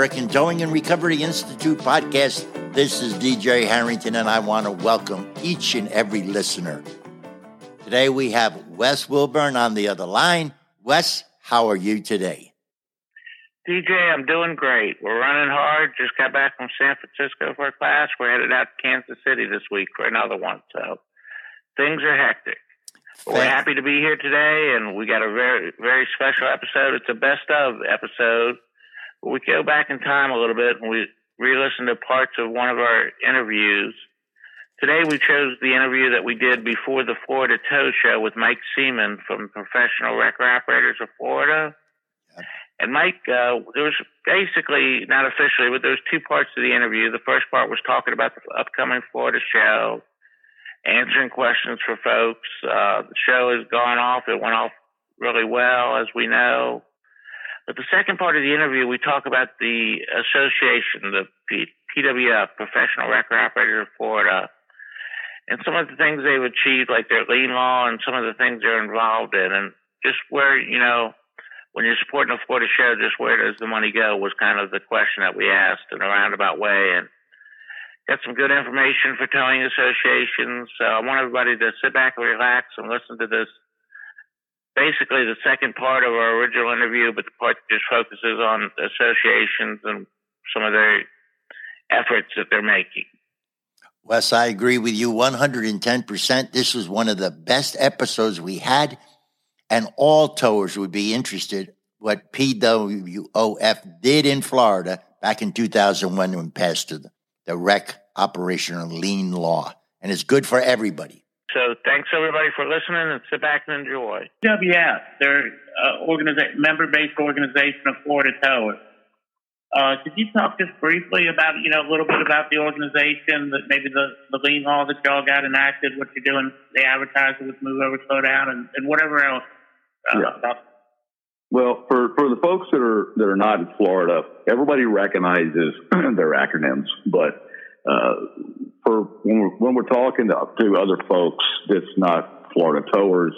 American Towing and Recovery Institute podcast. This is DJ Harrington, and I want to welcome each and every listener. Today we have Wes Wilburn on the other line. Wes, how are you today? DJ, I'm doing great. We're running hard. Just got back from San Francisco for a class. We're headed out to Kansas City this week for another one. So things are hectic. We're happy to be here today, and we got a very, very special episode. It's a best of episode. We go back in time a little bit and we re-listen to parts of one of our interviews. Today we chose the interview that we did before the Florida Tow Show with Mike Seaman from Professional Wrecker Operators of Florida. And Mike, uh, there was basically, not officially, but there was two parts to the interview. The first part was talking about the upcoming Florida show answering questions for folks. Uh, the show has gone off. It went off really well, as we know. But the second part of the interview, we talk about the association, the P- PWF, Professional Wrecker Operators of Florida, and some of the things they've achieved, like their lien law and some of the things they're involved in. And just where, you know, when you're supporting a Florida show, just where does the money go was kind of the question that we asked in a roundabout way. And got some good information for towing associations. So I want everybody to sit back and relax and listen to this. Basically, the second part of our original interview, but the part that just focuses on associations and some of their efforts that they're making. Wes, I agree with you 110%. This was one of the best episodes we had, and all towers would be interested what PWOF did in Florida back in 2001 when passed the, the REC operational lien law, and it's good for everybody. So thanks everybody for listening and sit back and enjoy. WF, they're uh, organiza- member-based organization of Florida Towers. Uh, could you talk just briefly about, you know, a little bit about the organization, that maybe the, the lien law that y'all got enacted, what you're doing, the advertising with Move Over, Slow Down, and, and whatever else uh, Yeah. about Well, for, for the folks that are that are not in Florida, everybody recognizes their acronyms, but uh, for when we're, when we're talking to, to other folks that's not Florida towers,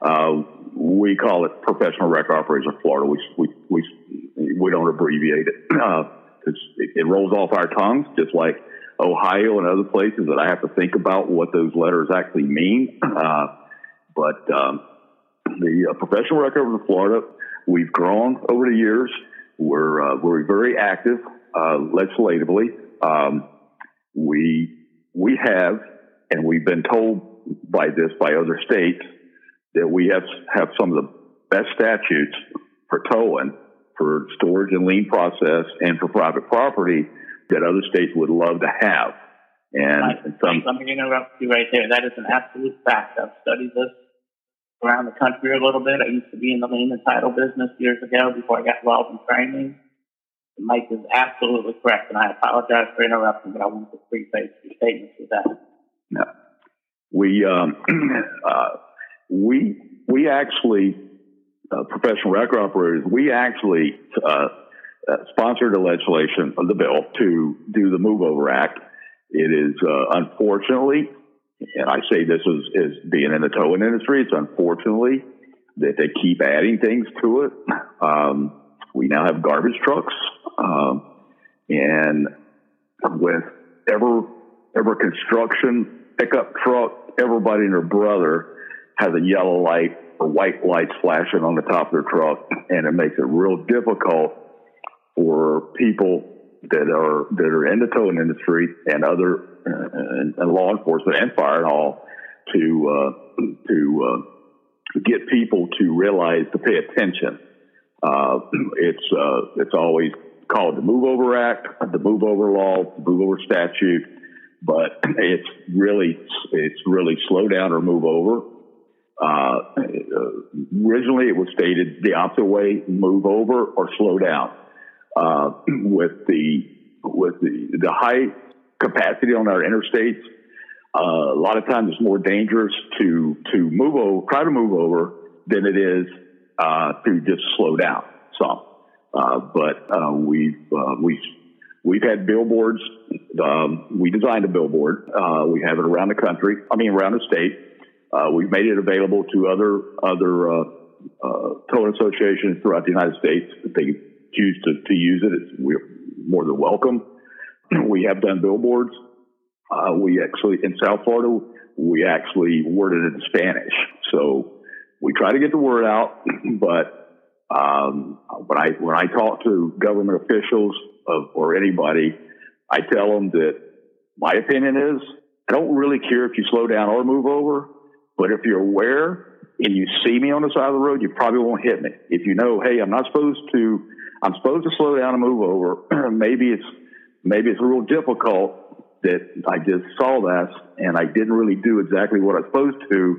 uh, we call it Professional Wreck Operators of Florida. We we we, we don't abbreviate it. Uh, it, it rolls off our tongues, just like Ohio and other places that I have to think about what those letters actually mean. Uh, but um, the uh, professional wrecker of Florida, we've grown over the years. We're uh, we're very active uh, legislatively. Um, we we have, and we've been told by this by other states that we have have some of the best statutes for towing, for storage and lien process, and for private property that other states would love to have. And, and some Let me interrupt you right there. That is an absolute fact. I've studied this around the country a little bit. I used to be in the lien and title business years ago before I got involved in training. Mike is absolutely correct, and I apologize for interrupting, but I wanted to preface your statements with that. We um, uh, we we actually uh, professional wrecker operators. We actually uh, uh, sponsored the legislation of the bill to do the Move Over Act. It is uh, unfortunately, and I say this as, as being in the towing industry, it's unfortunately that they keep adding things to it. Um, we now have garbage trucks, um, and with ever ever construction pickup truck, everybody and their brother has a yellow light or white lights flashing on the top of their truck, and it makes it real difficult for people that are that are in the towing industry and other uh, and, law enforcement and fire and all to uh, to uh, get people to realize to pay attention. Uh, it's uh, it's always called the Move Over Act, the Move Over Law, the Move Over Statute, but it's really it's really slow down or move over. Uh, originally, it was stated the opposite way: move over or slow down. Uh, with the with the the high capacity on our interstates, uh, a lot of times it's more dangerous to to move over, try to move over, than it is to just slow down some. Uh, but uh, we've uh, we've we've had billboards. Um, we designed a billboard. Uh, we have it around the country. I mean, around the state. Uh, we've made it available to other other uh, uh, towing associations throughout the United States. If they choose to, to use it, it's, we're more than welcome. We have done billboards. Uh, we actually, in South Florida, we actually worded it in Spanish. So we try to get the word out, but um, when I when I talk to government officials of, or anybody, I tell them that my opinion is I don't really care if you slow down or move over, but if you're aware and you see me on the side of the road, you probably won't hit me. If you know, hey, I'm not supposed to, I'm supposed to slow down and move over. maybe it's maybe it's real difficult that I just saw that and I didn't really do exactly what I was supposed to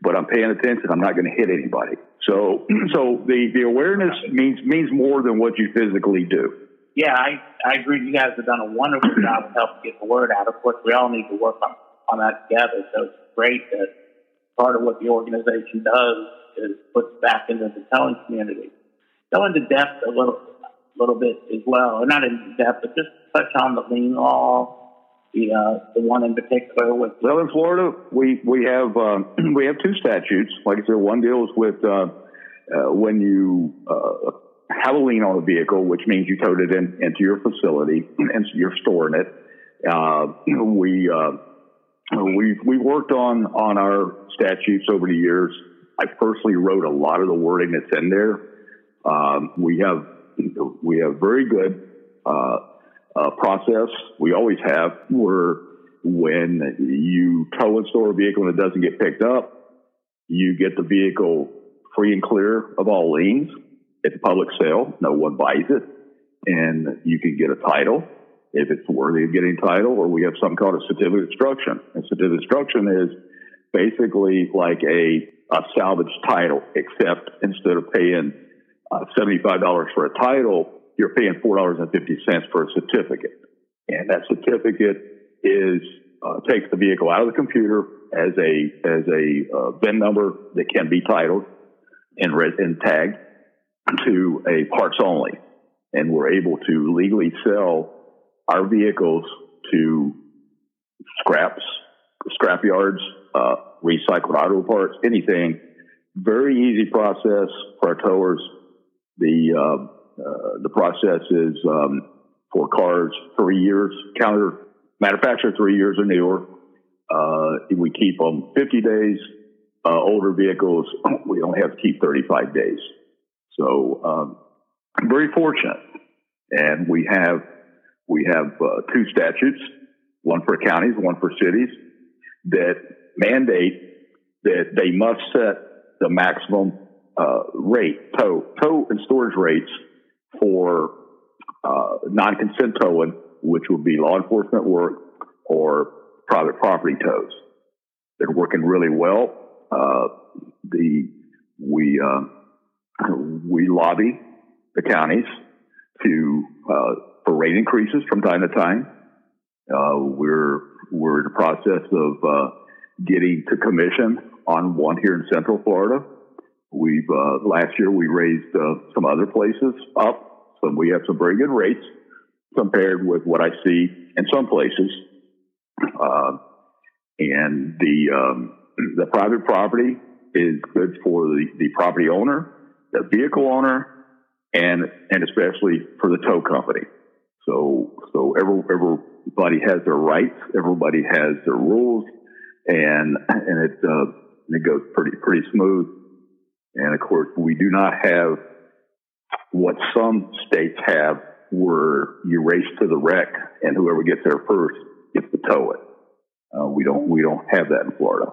but I'm paying attention. I'm not going to hit anybody. So, so the, the awareness means, means more than what you physically do. Yeah, I, I agree. You guys have done a wonderful job of helping get the word out. Of course, we all need to work on, on that together. So it's great that part of what the organization does is puts back into the telling community. Go into depth a little, little bit as well, or not in depth, but just touch on the lien law, the uh, the one in particular with well in Florida we we have uh, we have two statutes. Like I said one deals with uh, uh, when you uh, have a lien on a vehicle which means you towed it in, into your facility and you're storing it. Uh, we we we worked on on our statutes over the years. I personally wrote a lot of the wording that's in there. Um, we have we have very good uh, process we always have where when you tow and store a vehicle and it doesn't get picked up, you get the vehicle free and clear of all liens. It's a public sale. No one buys it. And you can get a title if it's worthy of getting title, or we have something called a certificate of destruction. And certificate of destruction is basically like a, a salvage title, except instead of paying uh, $75 for a title, you're paying $4.50 for a certificate. And that certificate is, uh, takes the vehicle out of the computer as a, as a uh, VIN number that can be titled and, re- and tagged to a parts only. And we're able to legally sell our vehicles to scraps, scrap yards, uh, recycled auto parts, anything. Very easy process for our towers. The, uh, the process is um, for cars three years, counter manufacturer three years or newer. Uh, we keep them 50 days. Uh, older vehicles, we only have to keep 35 days. So um, I'm very fortunate, and we have we have uh, two statutes, one for counties, one for cities, that mandate that they must set the maximum uh, rate, tow, tow and storage rates for uh, non-consent towing, which would be law enforcement work or private property tows. They're working really well. Uh, the we uh, we lobby the counties to uh, for rate increases from time to time. Uh, we're we're in the process of uh, getting to commission on one here in Central Florida. We've last year we raised some other places up so we have some very good rates compared with what I see in some places. Uh, and the um, the private property is good for the, the property owner, the vehicle owner, and and especially for the tow company. So so every, everybody has their rights, everybody has their rules, and and it uh, it goes pretty pretty smooth. And of course, we do not have what some states have where you race to the wreck and whoever gets there first gets to tow it. Uh, we don't we don't have that in Florida.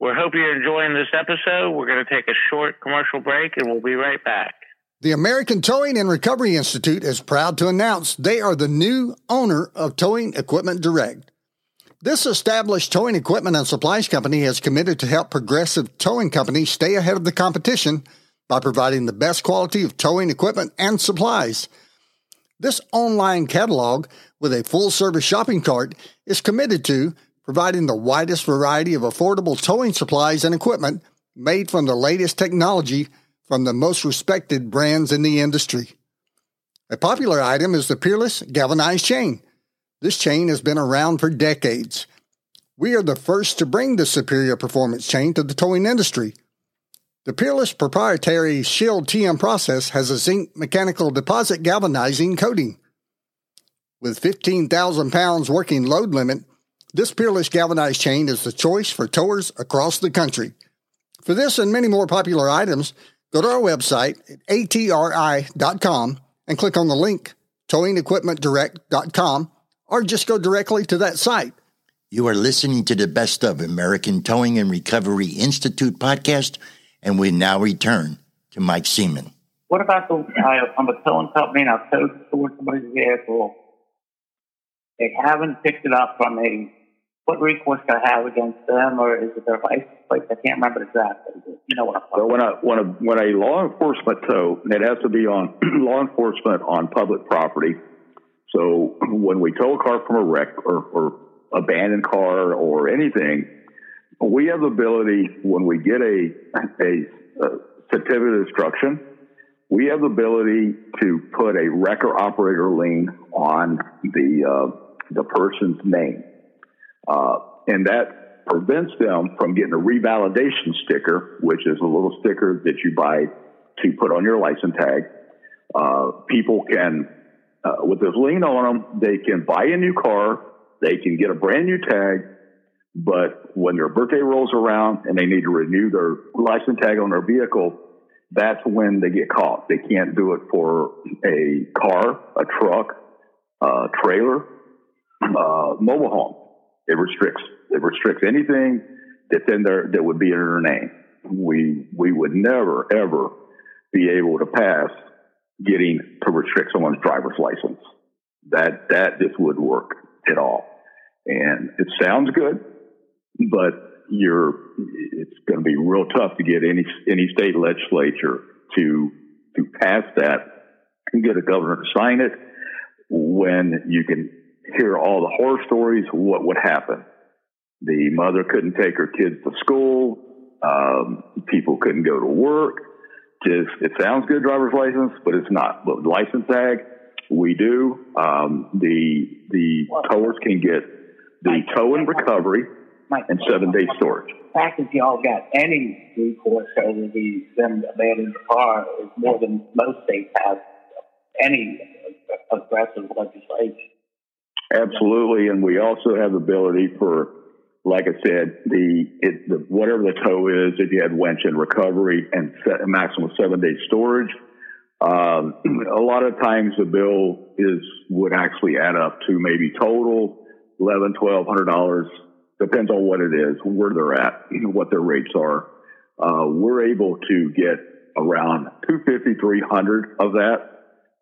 We hope you're enjoying this episode. We're going to take a short commercial break and we'll be right back. The American Towing and Recovery Institute is proud to announce they are the new owner of Towing Equipment Direct. This established towing equipment and supplies company has committed to help progressive towing companies stay ahead of the competition by providing the best quality of towing equipment and supplies. This online catalog with a full service shopping cart is committed to providing the widest variety of affordable towing supplies and equipment made from the latest technology from the most respected brands in the industry. A popular item is the Peerless Galvanized Chain. This chain has been around for decades. We are the first to bring the superior performance chain to the towing industry The Peerless proprietary Shield TM process has a zinc mechanical deposit galvanizing coating. With 15,000 pounds working load limit, this Peerless galvanized chain is the choice for towers across the country. For this and many more popular items, go to our website at atri.com and click on the link towingequipmentdirect.com or just go directly to that site. You are listening to the Best of American Towing and Recovery Institute podcast, and we now return to Mike Seaman. What about the, I, I'm a towing company and I've towed towards somebody's vehicle. They haven't picked it up from me. What recourse do I have against them, or is it their license plate? I can't remember exactly. You know what I'm So when a when a when a law enforcement tow, it has to be on law enforcement on public property. So when we tow a car from a wreck or, or abandoned car or anything, we have the ability when we get a a, a certificate of destruction, we have the ability to put a wrecker operator lien on the uh, the person's name, uh, and that prevents them from getting a revalidation sticker, which is a little sticker that you buy to put on your license tag. Uh, people can, uh, with this lien on them, they can buy a new car, they can get a brand new tag, but when their birthday rolls around and they need to renew their license tag on their vehicle, that's when they get caught. They can't do it for a car, a truck, a trailer, uh, mobile home. It restricts it restricts anything that's in there that would be in their name. We we would never ever be able to pass getting to restrict someone's driver's license. That that just would work at all. And it sounds good, but you're it's going to be real tough to get any any state legislature to to pass that and get a governor to sign it when you can hear all the horror stories what would happen the mother couldn't take her kids to school um, people couldn't go to work just it sounds good driver's license but it's not. But license tag we do. Um, the the towers can get the tow and recovery Mike, and seven day storage. The fact that y'all got any recourse over the them abandoning the car is more than most states have any aggressive legislation. Absolutely, and we also have the ability for, like I said, the, it, the whatever the tow is, if you had winch and recovery and set a maximum seven day storage. Um, a lot of times the bill is would actually add up to maybe total eleven, twelve hundred dollars. Depends on what it is, where they're at, what their rates are. Uh, we're able to get around 250, 300 of that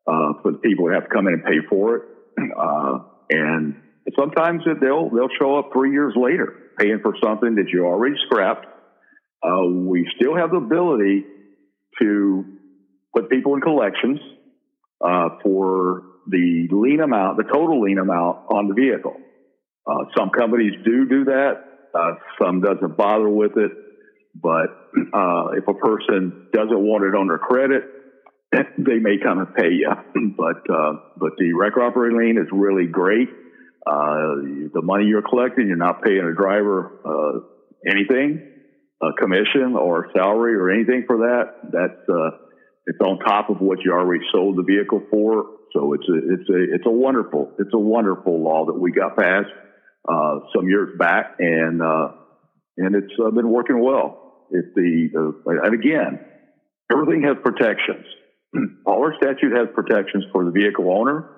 uh, for the people who have to come in and pay for it. Uh, and sometimes they'll they'll show up three years later paying for something that you already scrapped. Uh, we still have the ability to put people in collections uh, for the lien amount, the total lien amount on the vehicle. Uh, some companies do do that. Uh, some doesn't bother with it. But uh, if a person doesn't want it on their credit, they may come and pay you. but uh, but the wrecker operating lien is really great. Uh, the money you're collecting, you're not paying a driver uh, anything, a commission or salary or anything for that. That's uh, it's on top of what you already sold the vehicle for. So it's a it's a it's a wonderful it's a wonderful law that we got passed uh, some years back, and uh, and it's uh, been working well. The, the and again, everything has protections. All our statute has protections for the vehicle owner,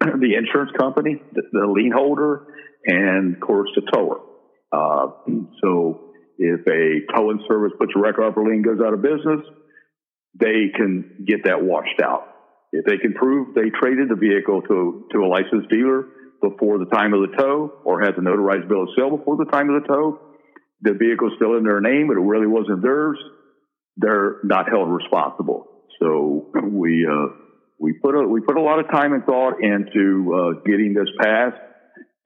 the insurance company, the, the lien holder, and of course the tower. Uh, so if a towing service puts a wrecker operator lien goes out of business, they can get that washed out. If they can prove they traded the vehicle to to a licensed dealer before the time of the tow, or had the notarized bill of sale before the time of the tow, the vehicle's still in their name, but it really wasn't theirs. They're not held responsible. So we uh, we put a we put a lot of time and thought into uh, getting this passed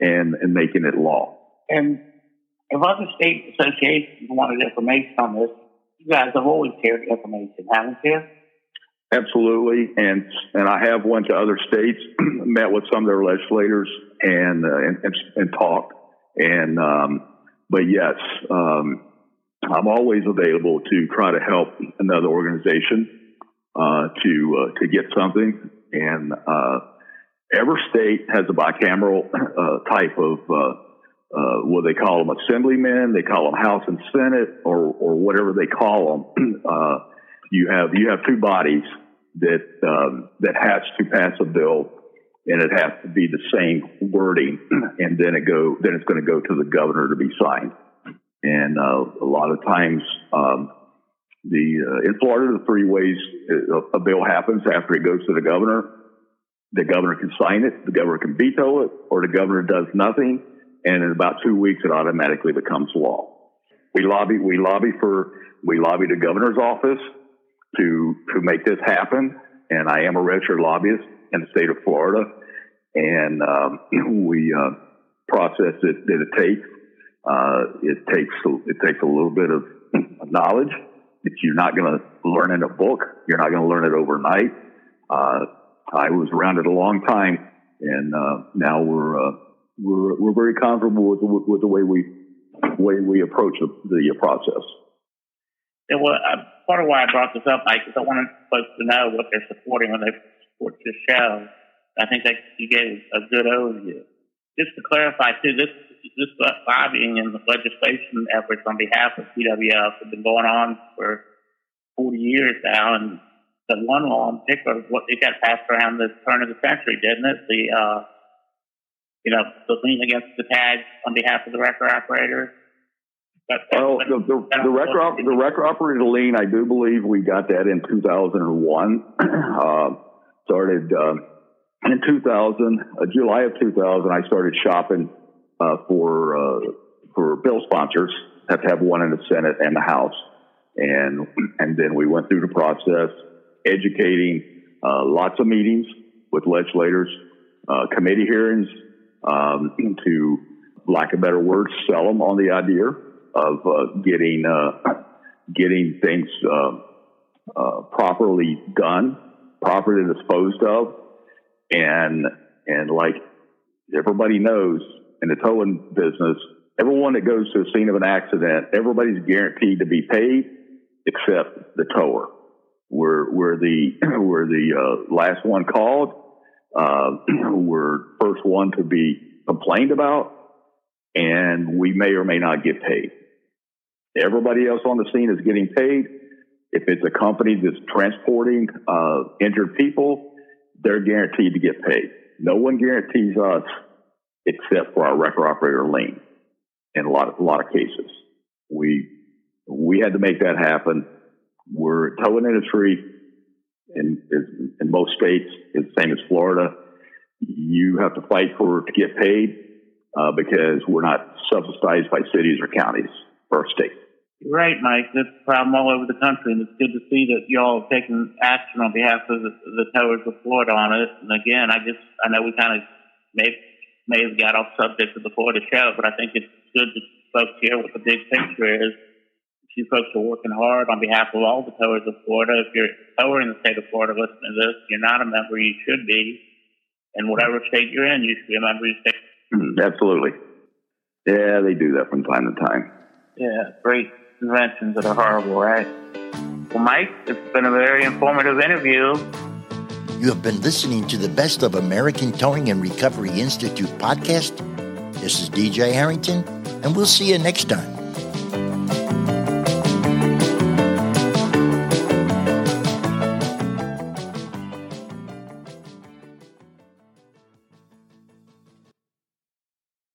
and and making it law. And if other state associations wanted information on this, you guys have always shared information, haven't you? Absolutely, and and I have went to other states, met with some of their legislators, and uh, and, and, and talked. And um, but yes, um, I'm always available to try to help another organization uh, to uh, to get something. And uh, every state has a bicameral uh, type of uh, what they call them assemblymen. They call them House and Senate, or or whatever they call them. you have you have two bodies that um, that has to pass a bill and it has to be the same wording, and then it go then it's going to go to the governor to be signed. And uh, a lot of times, um, the uh, in Florida, the three ways a, a bill happens after it goes to the governor. The governor can sign it, the governor can veto it, or the governor does nothing, and in about two weeks, it automatically becomes law. We lobby, we lobby for, we lobby the governor's office to to make this happen, and I am a registered lobbyist in the state of Florida, and um, we uh, process it that it takes uh, it takes it takes a little bit of knowledge that you're not going to learn in a book. You're not going to learn it overnight. Uh, I was around it a long time, and uh, now we're uh, we're we're very comfortable with the, with the way we way we approach the, the process. Yeah, well, uh, part of why I brought this up, Mike, is I wanted folks to know what they're supporting when they support this show. I think that you gave a good overview. Just to clarify, too, this this lobbying and the legislation efforts on behalf of PWF have been going on for 40 years now. And the one law in particular, what it got passed around the turn of the century, didn't it? The, uh, you know, the lien against the tag on behalf of the wrecker operator. well, the, the, the, wrecker, the wrecker operator lien, I do believe we got that in 2001. uh, started uh, in 2000, uh, July of 2000, I started shopping uh, for uh, for bill sponsors. Have to have one in the Senate and the House, and and then we went through the process, educating uh, lots of meetings with legislators, uh, committee hearings, um, to lack of better words, sell them on the idea of uh, getting uh, getting things properly done, properly disposed of, and and like everybody knows, in the towing business, everyone that goes to the scene of an accident, everybody's guaranteed to be paid except the tower. We're, we're the, we're the uh, last one called. Uh, we're first one to be complained about, and we may or may not get paid. Everybody else on the scene is getting paid. If it's a company that's transporting uh, injured people, they're guaranteed to get paid. No one guarantees us except for our wrecker operator lien in a lot of, a lot of cases. We, we had to make that happen. We're towing industry in, in most states, it's the same as Florida. You have to fight for to get paid uh, because we're not subsidized by cities or counties or states. Right, Mike. That's a problem all over the country, and it's good to see that y'all have taken action on behalf of the, the towers of Florida on it. And again, I just I know we kind of made may have got off subject of the Florida show, but I think it's good that folks hear what the big picture is. If You folks are working hard on behalf of all the towers of Florida. If you're a tower in the state of Florida listening to this, you're not a member, you should be. In whatever state you're in, you should be a member of your state. Mm, absolutely. Yeah, they do that from time to time. Yeah, great conventions that are horrible, right? Well, Mike, it's been a very informative interview. You have been listening to the Best of American Towing and Recovery Institute podcast. This is DJ Harrington, and we'll see you next time.